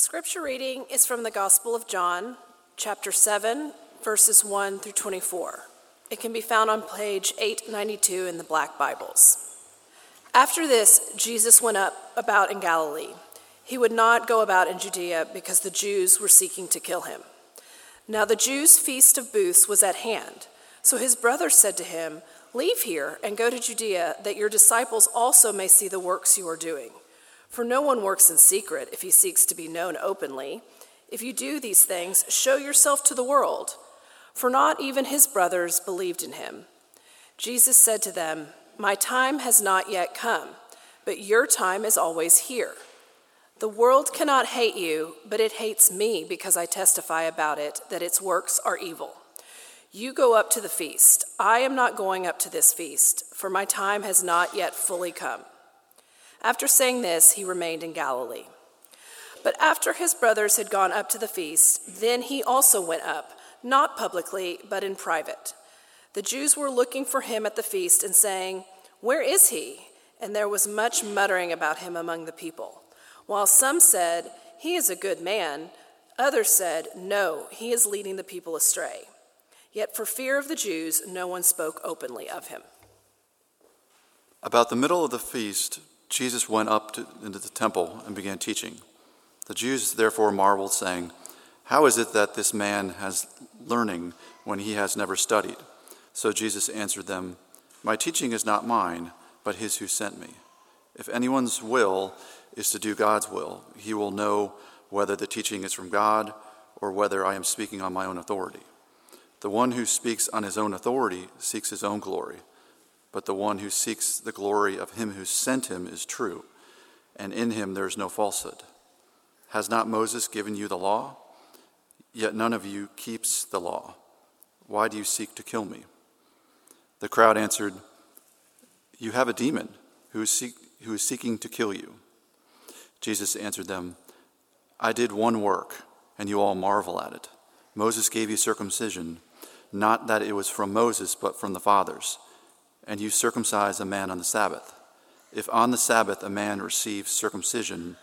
scripture reading is from the Gospel of John, chapter 7, verses 1 through 24. It can be found on page 892 in the Black Bibles. After this, Jesus went up about in Galilee. He would not go about in Judea because the Jews were seeking to kill him. Now the Jews' feast of booths was at hand. So his brothers said to him, Leave here and go to Judea, that your disciples also may see the works you are doing. For no one works in secret if he seeks to be known openly. If you do these things, show yourself to the world. For not even his brothers believed in him. Jesus said to them, My time has not yet come, but your time is always here. The world cannot hate you, but it hates me because I testify about it that its works are evil. You go up to the feast. I am not going up to this feast, for my time has not yet fully come. After saying this, he remained in Galilee. But after his brothers had gone up to the feast, then he also went up, not publicly, but in private. The Jews were looking for him at the feast and saying, Where is he? And there was much muttering about him among the people. While some said, He is a good man, others said, No, he is leading the people astray. Yet for fear of the Jews, no one spoke openly of him. About the middle of the feast, Jesus went up to, into the temple and began teaching. The Jews therefore marveled, saying, How is it that this man has learning when he has never studied? So Jesus answered them, My teaching is not mine, but his who sent me. If anyone's will is to do God's will, he will know whether the teaching is from God or whether I am speaking on my own authority. The one who speaks on his own authority seeks his own glory but the one who seeks the glory of him who sent him is true, and in him there is no falsehood. Has not Moses given you the law? Yet none of you keeps the law. Why do you seek to kill me? The crowd answered, You have a demon who is, seek, who is seeking to kill you. Jesus answered them, I did one work, and you all marvel at it. Moses gave you circumcision, not that it was from Moses, but from the fathers and you circumcise a man on the Sabbath. If on the Sabbath a man receives circumcision,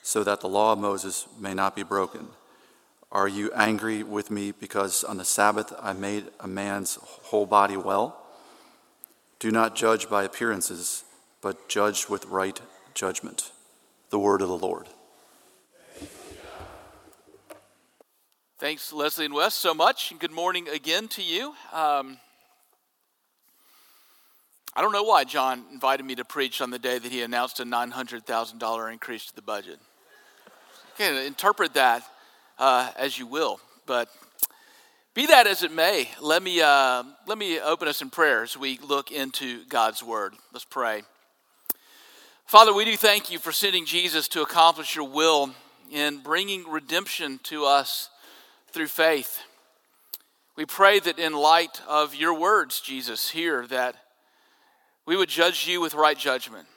so that the law of Moses may not be broken, are you angry with me because on the Sabbath I made a man's whole body well? Do not judge by appearances, but judge with right judgment. The word of the Lord. Thanks, Leslie and Wes, so much. And good morning again to you. Um, I don't know why John invited me to preach on the day that he announced a $900,000 increase to the budget. You can interpret that uh, as you will, but be that as it may, let me, uh, let me open us in prayer as we look into God's Word. Let's pray. Father, we do thank you for sending Jesus to accomplish your will in bringing redemption to us through faith. We pray that in light of your words, Jesus, here, that we would judge you with right judgment.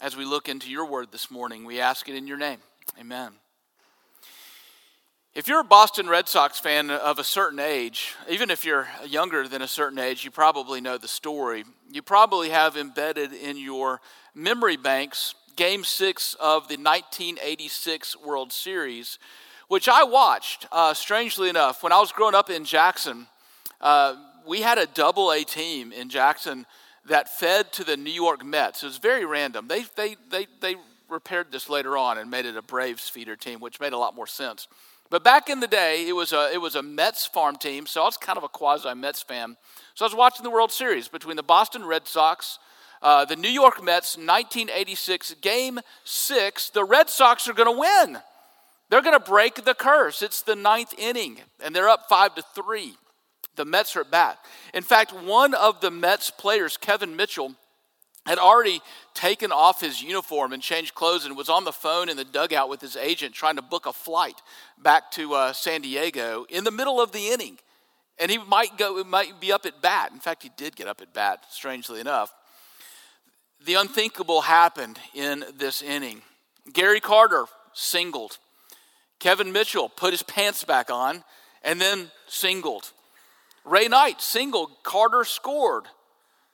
As we look into your word this morning, we ask it in your name. Amen. If you're a Boston Red Sox fan of a certain age, even if you're younger than a certain age, you probably know the story. You probably have embedded in your memory banks Game 6 of the 1986 World Series, which I watched, uh, strangely enough. When I was growing up in Jackson, uh, we had a double A team in Jackson that fed to the New York Mets. It was very random. They, they, they, they repaired this later on and made it a Braves feeder team, which made a lot more sense. But back in the day, it was a, it was a Mets farm team, so I was kind of a quasi Mets fan. So I was watching the World Series between the Boston Red Sox, uh, the New York Mets, 1986, game six. The Red Sox are going to win. They're going to break the curse. It's the ninth inning, and they're up five to three. The Mets are bat. In fact, one of the Mets players, Kevin Mitchell, had already taken off his uniform and changed clothes and was on the phone in the dugout with his agent trying to book a flight back to uh, San Diego in the middle of the inning. And he might go, might be up at bat. In fact, he did get up at bat, strangely enough. The unthinkable happened in this inning. Gary Carter singled. Kevin Mitchell put his pants back on and then singled. Ray Knight singled, Carter scored.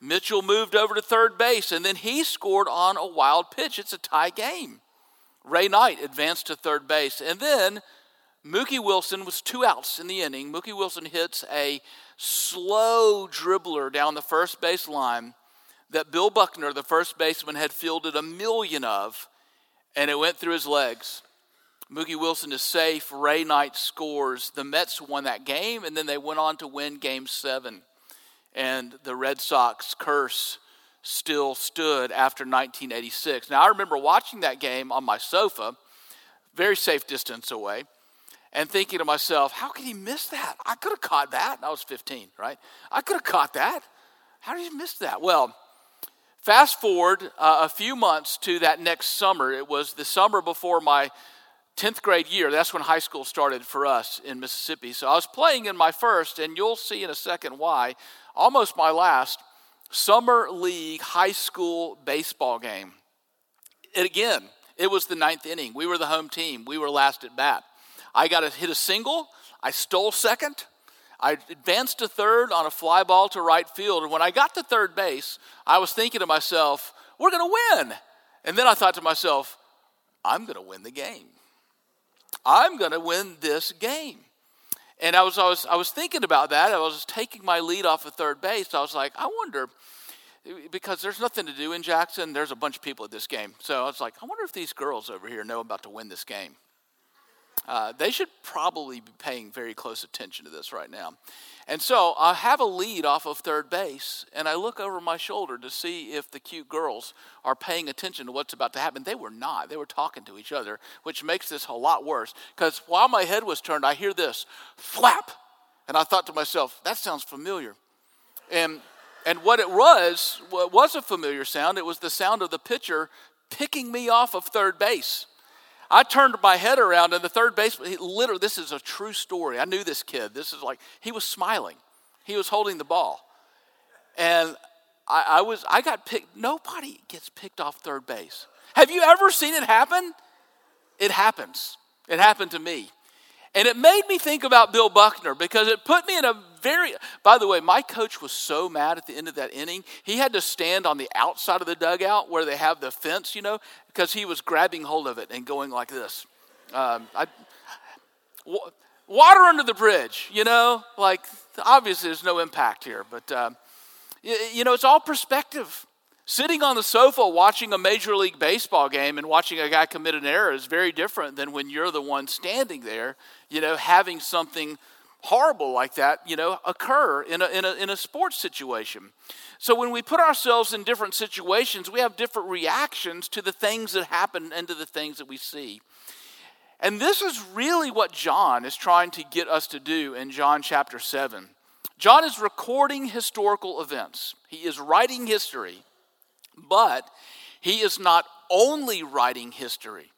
Mitchell moved over to third base, and then he scored on a wild pitch. It's a tie game. Ray Knight advanced to third base. And then Mookie Wilson was two outs in the inning. Mookie Wilson hits a slow dribbler down the first base line that Bill Buckner, the first baseman, had fielded a million of, and it went through his legs. Mookie Wilson is safe. Ray Knight scores. The Mets won that game, and then they went on to win game seven. And the Red Sox curse still stood after 1986. Now, I remember watching that game on my sofa, very safe distance away, and thinking to myself, how could he miss that? I could have caught that. I was 15, right? I could have caught that. How did he miss that? Well, fast forward uh, a few months to that next summer. It was the summer before my 10th grade year. That's when high school started for us in Mississippi. So I was playing in my first, and you'll see in a second why, almost my last summer league high school baseball game. And again, it was the ninth inning. We were the home team. We were last at bat. I got to hit a single. I stole second. I advanced to third on a fly ball to right field. And when I got to third base, I was thinking to myself, we're going to win. And then I thought to myself, I'm going to win the game. I'm going to win this game. And I was, I, was, I was thinking about that. I was taking my lead off of third base. I was like, I wonder, because there's nothing to do in Jackson. There's a bunch of people at this game. So I was like, I wonder if these girls over here know about to win this game. Uh, they should probably be paying very close attention to this right now. And so I have a lead off of third base, and I look over my shoulder to see if the cute girls are paying attention to what's about to happen. They were not. They were talking to each other, which makes this a lot worse. Because while my head was turned, I hear this flap. And I thought to myself, that sounds familiar. And, and what it was, was a familiar sound. It was the sound of the pitcher picking me off of third base. I turned my head around, and the third baseman, literally, this is a true story. I knew this kid. This is like, he was smiling, he was holding the ball. And I, I was, I got picked. Nobody gets picked off third base. Have you ever seen it happen? It happens. It happened to me. And it made me think about Bill Buckner because it put me in a very, by the way, my coach was so mad at the end of that inning. He had to stand on the outside of the dugout where they have the fence, you know, because he was grabbing hold of it and going like this. Um, I, w- water under the bridge, you know, like obviously there's no impact here, but, uh, you, you know, it's all perspective. Sitting on the sofa watching a Major League Baseball game and watching a guy commit an error is very different than when you're the one standing there, you know, having something horrible like that, you know, occur in a, in a, in a sports situation. So when we put ourselves in different situations, we have different reactions to the things that happen and to the things that we see. And this is really what John is trying to get us to do in John chapter 7. John is recording historical events, he is writing history. But he is not only writing history.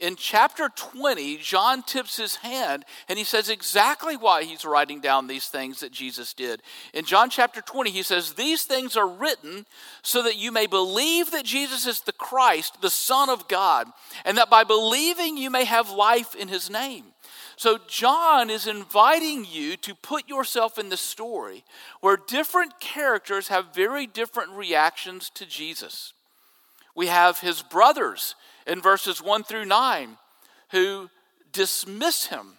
In chapter 20, John tips his hand and he says exactly why he's writing down these things that Jesus did. In John chapter 20, he says, These things are written so that you may believe that Jesus is the Christ, the Son of God, and that by believing you may have life in his name. So, John is inviting you to put yourself in the story where different characters have very different reactions to Jesus. We have his brothers in verses 1 through 9 who dismiss him.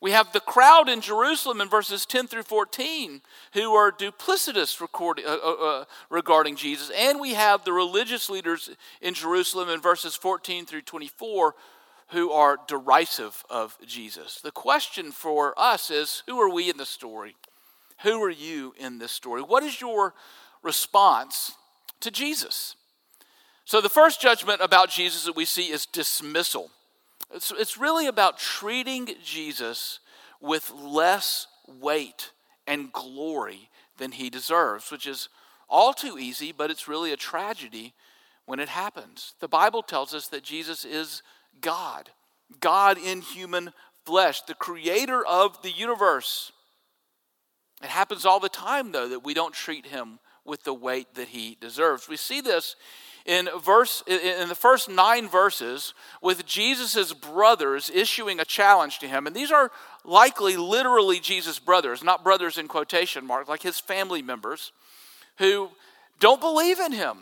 We have the crowd in Jerusalem in verses 10 through 14 who are duplicitous uh, uh, uh, regarding Jesus. And we have the religious leaders in Jerusalem in verses 14 through 24 who are derisive of Jesus. The question for us is who are we in the story? Who are you in this story? What is your response to Jesus? So, the first judgment about Jesus that we see is dismissal. It's, it's really about treating Jesus with less weight and glory than he deserves, which is all too easy, but it's really a tragedy when it happens. The Bible tells us that Jesus is God, God in human flesh, the creator of the universe. It happens all the time, though, that we don't treat him with the weight that he deserves. We see this in verse in the first nine verses with jesus' brothers issuing a challenge to him and these are likely literally jesus brothers not brothers in quotation marks like his family members who don't believe in him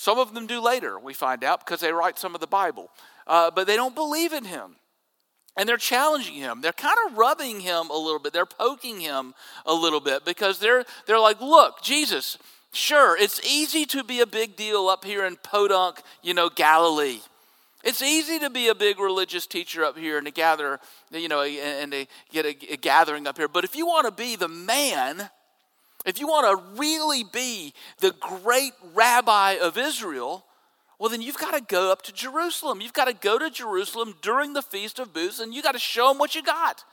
Some of them do later, we find out, because they write some of the Bible. Uh, but they don't believe in him. And they're challenging him. They're kind of rubbing him a little bit. They're poking him a little bit because they're, they're like, look, Jesus, sure, it's easy to be a big deal up here in Podunk, you know, Galilee. It's easy to be a big religious teacher up here and to gather, you know, and to get a, a gathering up here. But if you want to be the man, if you want to really be the great rabbi of Israel, well, then you've got to go up to Jerusalem. You've got to go to Jerusalem during the Feast of Booths and you got to show them what you got.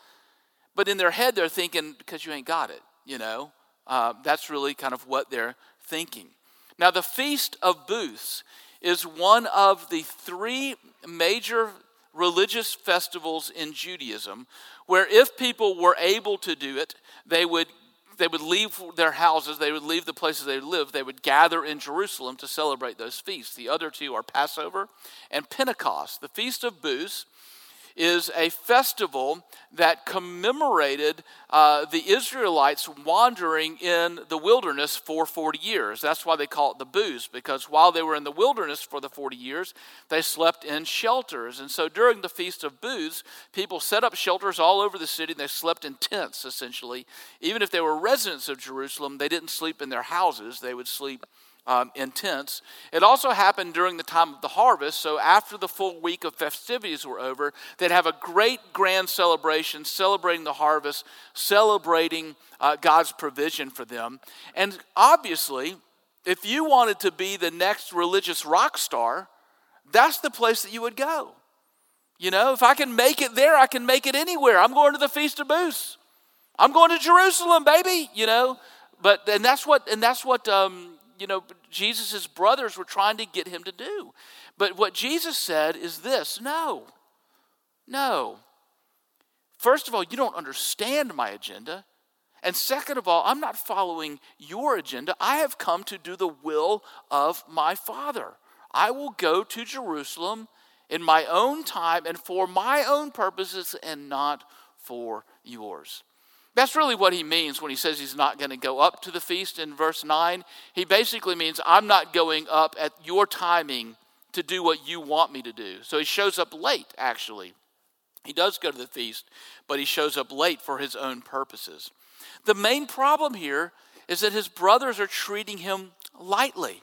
But in their head, they're thinking, because you ain't got it, you know? Uh, that's really kind of what they're thinking. Now, the Feast of Booths is one of the three major religious festivals in Judaism where if people were able to do it, they would they would leave their houses, they would leave the places they lived, they would gather in Jerusalem to celebrate those feasts. The other two are Passover and Pentecost. The Feast of Booths is a festival that commemorated uh, the Israelites wandering in the wilderness for 40 years. That's why they call it the booths, because while they were in the wilderness for the 40 years, they slept in shelters. And so during the Feast of Booths, people set up shelters all over the city. And they slept in tents, essentially. Even if they were residents of Jerusalem, they didn't sleep in their houses, they would sleep um, in tents. It also happened during the time of the harvest. So, after the full week of festivities were over, they'd have a great grand celebration celebrating the harvest, celebrating uh, God's provision for them. And obviously, if you wanted to be the next religious rock star, that's the place that you would go. You know, if I can make it there, I can make it anywhere. I'm going to the Feast of Booths. I'm going to Jerusalem, baby. You know, but and that's what and that's what um, you know, Jesus' brothers were trying to get him to do. But what Jesus said is this no, no. First of all, you don't understand my agenda. And second of all, I'm not following your agenda. I have come to do the will of my Father. I will go to Jerusalem in my own time and for my own purposes and not for yours. That's really what he means when he says he's not going to go up to the feast in verse 9. He basically means, I'm not going up at your timing to do what you want me to do. So he shows up late, actually. He does go to the feast, but he shows up late for his own purposes. The main problem here is that his brothers are treating him lightly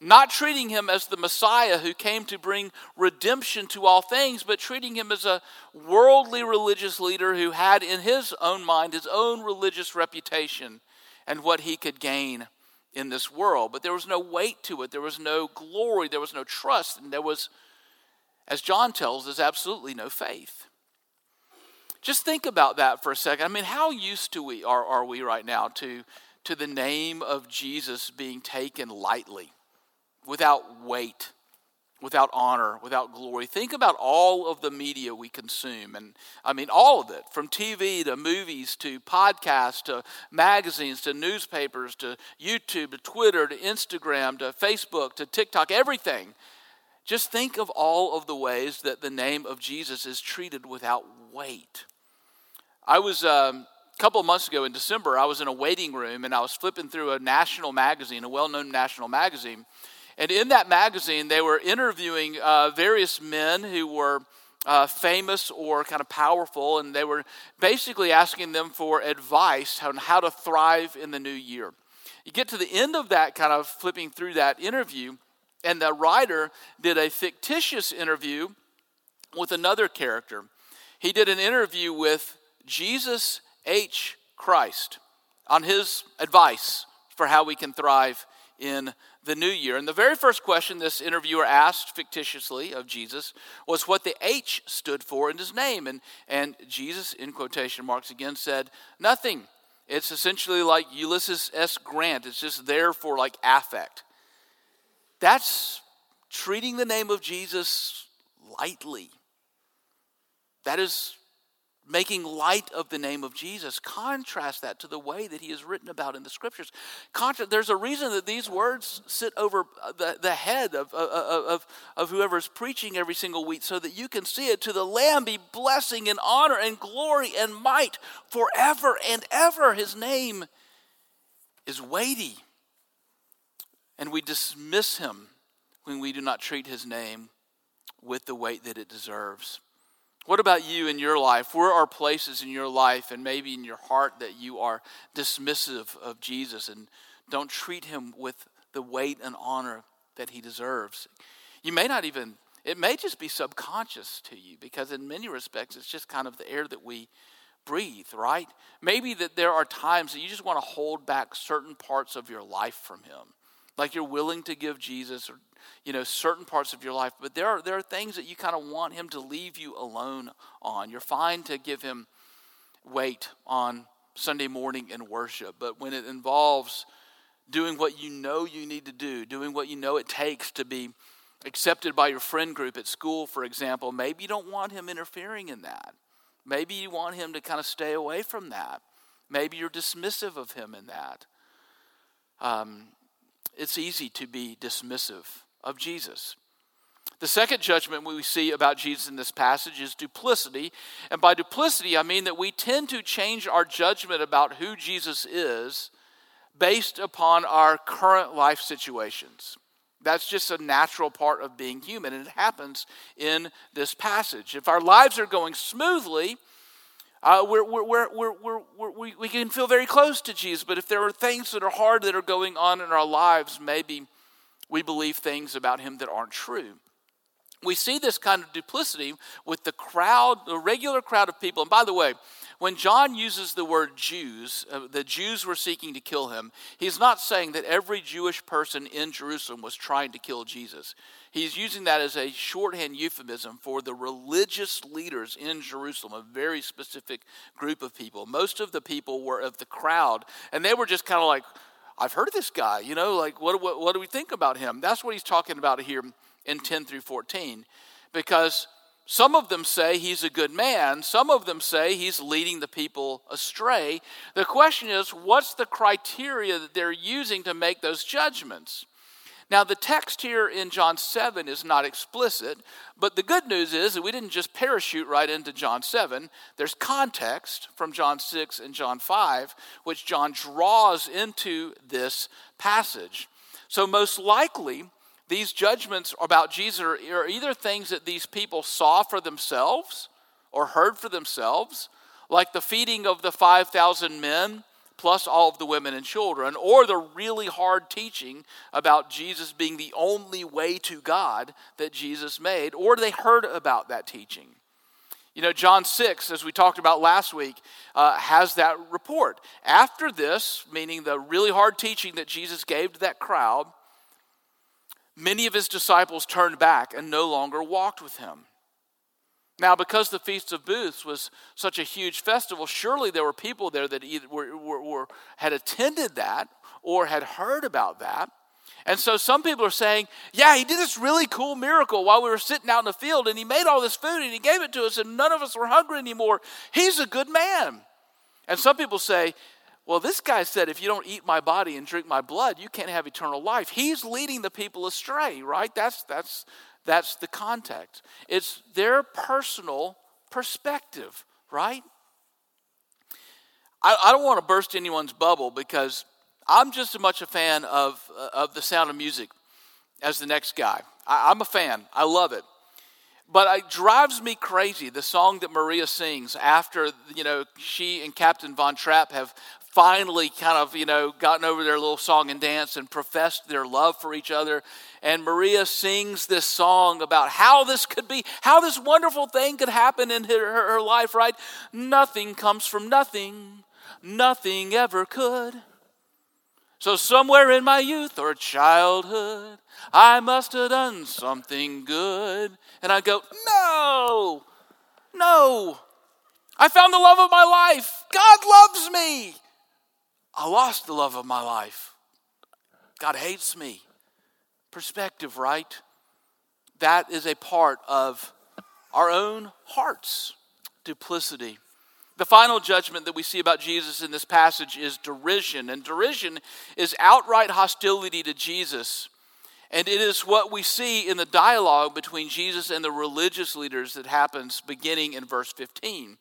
not treating him as the Messiah who came to bring redemption to all things, but treating him as a worldly religious leader who had in his own mind his own religious reputation and what he could gain in this world. But there was no weight to it, there was no glory, there was no trust, and there was, as John tells us, absolutely no faith. Just think about that for a second. I mean, how used to we are, are we right now to, to the name of Jesus being taken lightly? Without weight, without honor, without glory. Think about all of the media we consume. And I mean, all of it from TV to movies to podcasts to magazines to newspapers to YouTube to Twitter to Instagram to Facebook to TikTok, everything. Just think of all of the ways that the name of Jesus is treated without weight. I was. Um, a couple of months ago in December, I was in a waiting room and I was flipping through a national magazine, a well known national magazine, and in that magazine, they were interviewing uh, various men who were uh, famous or kind of powerful, and they were basically asking them for advice on how to thrive in the new year. You get to the end of that, kind of flipping through that interview, and the writer did a fictitious interview with another character. He did an interview with Jesus H. Christ on his advice for how we can thrive in the new year. And the very first question this interviewer asked fictitiously of Jesus was what the H stood for in his name. And, and Jesus, in quotation marks again, said, Nothing. It's essentially like Ulysses S. Grant, it's just there for like affect. That's treating the name of Jesus lightly. That is making light of the name of Jesus. Contrast that to the way that he is written about in the scriptures. There's a reason that these words sit over uh, the, the head of, uh, uh, of, of, of whoever is preaching every single week so that you can see it. To the Lamb be blessing and honor and glory and might forever and ever. His name is weighty. And we dismiss him when we do not treat his name with the weight that it deserves. What about you in your life? Where are places in your life and maybe in your heart that you are dismissive of Jesus and don't treat him with the weight and honor that he deserves? You may not even, it may just be subconscious to you because, in many respects, it's just kind of the air that we breathe, right? Maybe that there are times that you just want to hold back certain parts of your life from him. Like you're willing to give Jesus or you know certain parts of your life but there are there are things that you kind of want him to leave you alone on. You're fine to give him weight on sunday morning in worship but when it involves doing what you know you need to do doing what you know it takes to be accepted by your friend group at school for example maybe you don't want him interfering in that. Maybe you want him to kind of stay away from that. Maybe you're dismissive of him in that. Um, it's easy to be dismissive of Jesus. The second judgment we see about Jesus in this passage is duplicity. And by duplicity, I mean that we tend to change our judgment about who Jesus is based upon our current life situations. That's just a natural part of being human, and it happens in this passage. If our lives are going smoothly, uh, we're, we're, we're, we we can feel very close to Jesus, but if there are things that are hard that are going on in our lives, maybe we believe things about him that aren't true. We see this kind of duplicity with the crowd, the regular crowd of people. And by the way, when John uses the word Jews, uh, the Jews were seeking to kill him, he's not saying that every Jewish person in Jerusalem was trying to kill Jesus. He's using that as a shorthand euphemism for the religious leaders in Jerusalem, a very specific group of people. Most of the people were of the crowd, and they were just kind of like, I've heard of this guy, you know, like what, what, what do we think about him? That's what he's talking about here in 10 through 14. Because some of them say he's a good man, some of them say he's leading the people astray. The question is, what's the criteria that they're using to make those judgments? Now, the text here in John 7 is not explicit, but the good news is that we didn't just parachute right into John 7. There's context from John 6 and John 5, which John draws into this passage. So, most likely, these judgments about Jesus are either things that these people saw for themselves or heard for themselves, like the feeding of the 5,000 men plus all of the women and children, or the really hard teaching about Jesus being the only way to God that Jesus made, or they heard about that teaching. You know, John 6, as we talked about last week, uh, has that report. After this, meaning the really hard teaching that Jesus gave to that crowd, many of his disciples turned back and no longer walked with him. Now, because the Feast of Booths was such a huge festival, surely there were people there that either were, were, were, had attended that or had heard about that. And so some people are saying, yeah, he did this really cool miracle while we were sitting out in the field and he made all this food and he gave it to us and none of us were hungry anymore. He's a good man. And some people say, well, this guy said, if you don't eat my body and drink my blood, you can't have eternal life. He's leading the people astray, right? That's, that's, that's the context. It's their personal perspective, right? I, I don't want to burst anyone's bubble because I'm just as much a fan of, uh, of the sound of music as the next guy. I, I'm a fan, I love it. But it drives me crazy the song that Maria sings after you know she and Captain Von Trapp have finally kind of, you know, gotten over their little song and dance and professed their love for each other. And Maria sings this song about how this could be, how this wonderful thing could happen in her, her life, right? Nothing comes from nothing, nothing ever could. So, somewhere in my youth or childhood, I must have done something good. And I go, no, no. I found the love of my life. God loves me. I lost the love of my life. God hates me. Perspective, right? That is a part of our own hearts. Duplicity. The final judgment that we see about Jesus in this passage is derision. And derision is outright hostility to Jesus. And it is what we see in the dialogue between Jesus and the religious leaders that happens beginning in verse 15.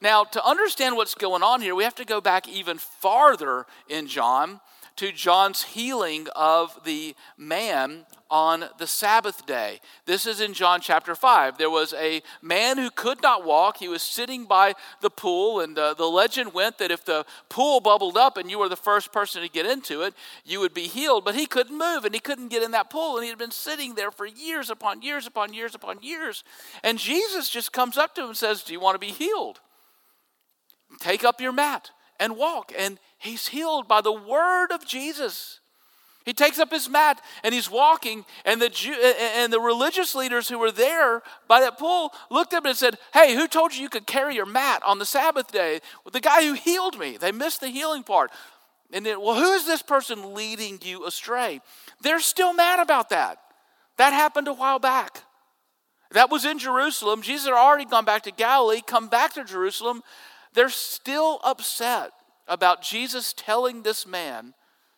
Now, to understand what's going on here, we have to go back even farther in John to John's healing of the man on the Sabbath day. This is in John chapter 5. There was a man who could not walk. He was sitting by the pool, and uh, the legend went that if the pool bubbled up and you were the first person to get into it, you would be healed. But he couldn't move, and he couldn't get in that pool, and he had been sitting there for years upon years upon years upon years. And Jesus just comes up to him and says, Do you want to be healed? Take up your mat and walk. And he's healed by the word of Jesus. He takes up his mat and he's walking, and the Jew, and the religious leaders who were there by that pool looked at him and said, "Hey, who told you you could carry your mat on the Sabbath day?" Well, the guy who healed me. They missed the healing part. And then, well, who is this person leading you astray? They're still mad about that. That happened a while back. That was in Jerusalem. Jesus had already gone back to Galilee, come back to Jerusalem. They're still upset about Jesus telling this man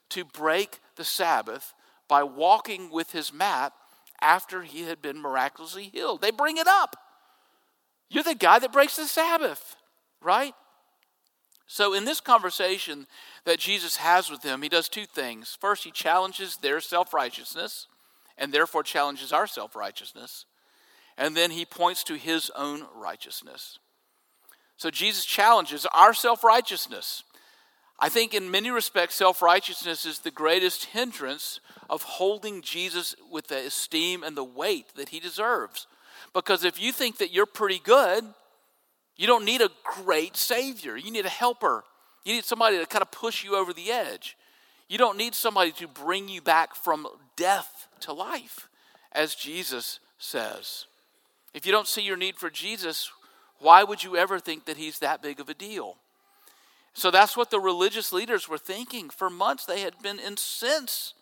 to break the Sabbath by walking with his mat after he had been miraculously healed. They bring it up. You're the guy that breaks the Sabbath, right? So, in this conversation that Jesus has with them, he does two things. First, he challenges their self righteousness and therefore challenges our self righteousness. And then he points to his own righteousness. So, Jesus challenges our self righteousness. I think in many respects, self righteousness is the greatest hindrance of holding Jesus with the esteem and the weight that he deserves. Because if you think that you're pretty good, you don't need a great Savior. You need a helper. You need somebody to kind of push you over the edge. You don't need somebody to bring you back from death to life, as Jesus says. If you don't see your need for Jesus, why would you ever think that he's that big of a deal? So that's what the religious leaders were thinking. For months, they had been incensed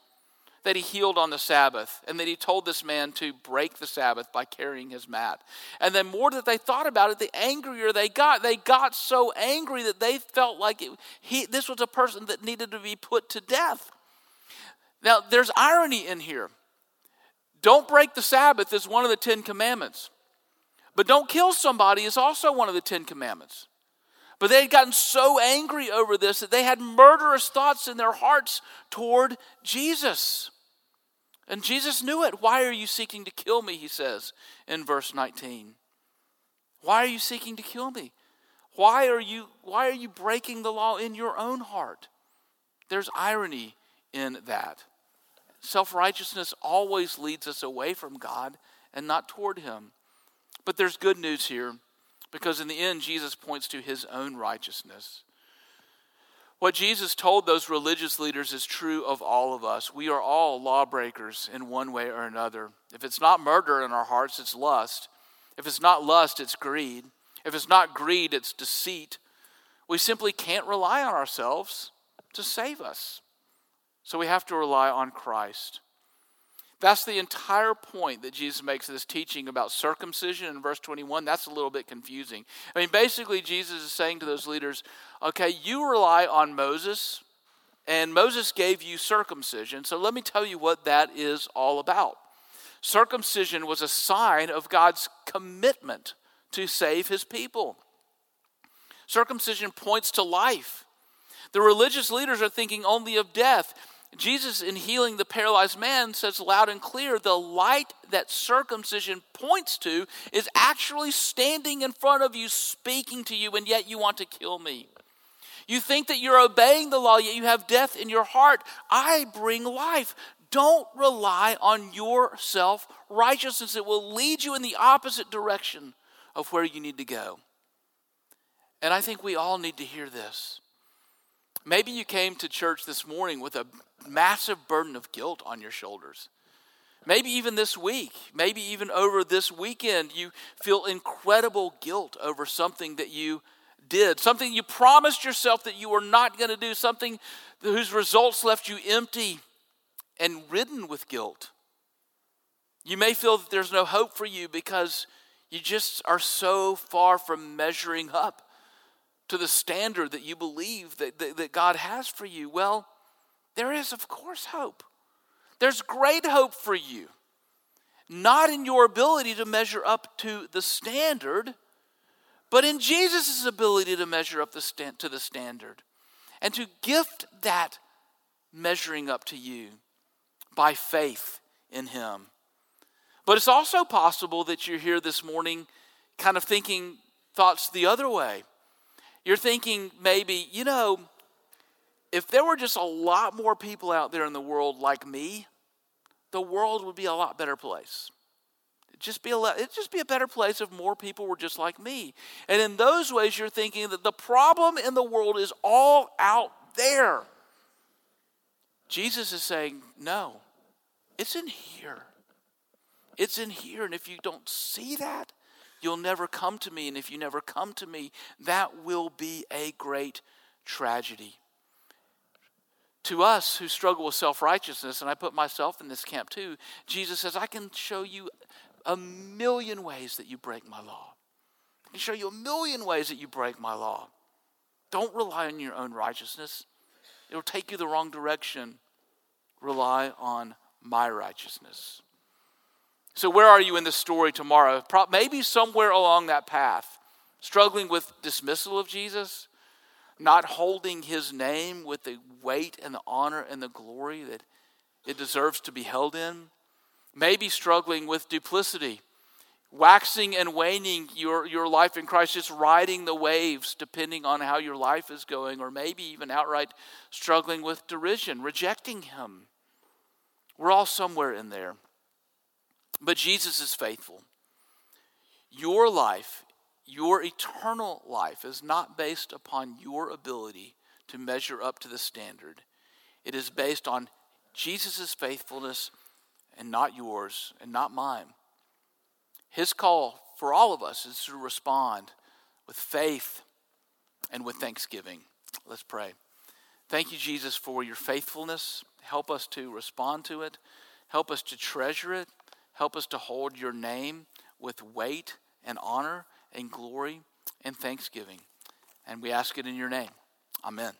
that he healed on the Sabbath and that he told this man to break the Sabbath by carrying his mat. And then, more that they thought about it, the angrier they got. They got so angry that they felt like it, he, this was a person that needed to be put to death. Now, there's irony in here. Don't break the Sabbath is one of the Ten Commandments, but don't kill somebody is also one of the Ten Commandments. But they had gotten so angry over this that they had murderous thoughts in their hearts toward Jesus. And Jesus knew it. Why are you seeking to kill me? He says in verse 19. Why are you seeking to kill me? Why are you, why are you breaking the law in your own heart? There's irony in that. Self righteousness always leads us away from God and not toward Him. But there's good news here. Because in the end, Jesus points to his own righteousness. What Jesus told those religious leaders is true of all of us. We are all lawbreakers in one way or another. If it's not murder in our hearts, it's lust. If it's not lust, it's greed. If it's not greed, it's deceit. We simply can't rely on ourselves to save us. So we have to rely on Christ. That's the entire point that Jesus makes of this teaching about circumcision in verse 21. That's a little bit confusing. I mean, basically, Jesus is saying to those leaders, okay, you rely on Moses, and Moses gave you circumcision. So let me tell you what that is all about. Circumcision was a sign of God's commitment to save his people. Circumcision points to life. The religious leaders are thinking only of death. Jesus, in healing the paralyzed man, says loud and clear the light that circumcision points to is actually standing in front of you, speaking to you, and yet you want to kill me. You think that you're obeying the law, yet you have death in your heart. I bring life. Don't rely on your self righteousness, it will lead you in the opposite direction of where you need to go. And I think we all need to hear this. Maybe you came to church this morning with a massive burden of guilt on your shoulders. Maybe even this week, maybe even over this weekend, you feel incredible guilt over something that you did, something you promised yourself that you were not going to do, something whose results left you empty and ridden with guilt. You may feel that there's no hope for you because you just are so far from measuring up to the standard that you believe that, that, that, God has for you? Well, there is, of course, hope. There's great hope for you. Not in your ability to measure up to the standard, but in Jesus' ability to measure up the stand, to the standard and to gift that measuring up to you by faith in Him. But it's also possible that you're here this morning kind of thinking thoughts the other way. You're thinking maybe, you know, if there were just a lot more people out there in the world like me, the world would be a lot better place. It'd just be a lot, it'd just be a better place if more people were just like me. And in those ways you're thinking that the problem in the world is all out there. Jesus is saying, "No. It's in here. It's in here and if you don't see that, you'll never come to me and if you never come to me, that will be a great tragedy." to us who struggle with self righteousness, and I put myself in this camp too, Jesus says, I can show you a million ways that you break my law. I can show you a million ways that you break my law. Don't rely on your own righteousness, it will take you the wrong direction. Rely on my righteousness. So, where are you in the story tomorrow? Maybe somewhere along that path, struggling with dismissal of Jesus, not holding his name with the weight and the honor and the glory that it deserves to be held in. Maybe struggling with duplicity, waxing and waning your, your life in Christ, just riding the waves depending on how your life is going, or maybe even outright struggling with derision, rejecting him. We're all somewhere in there. But Jesus is faithful. Your life your eternal life is not based upon your ability to measure up to the standard. It is based on Jesus' faithfulness and not yours and not mine. His call for all of us is to respond with faith and with thanksgiving. Let's pray. Thank you, Jesus, for your faithfulness. Help us to respond to it. Help us to treasure it. Help us to hold your name with weight and honor and glory and thanksgiving. And we ask it in your name. Amen.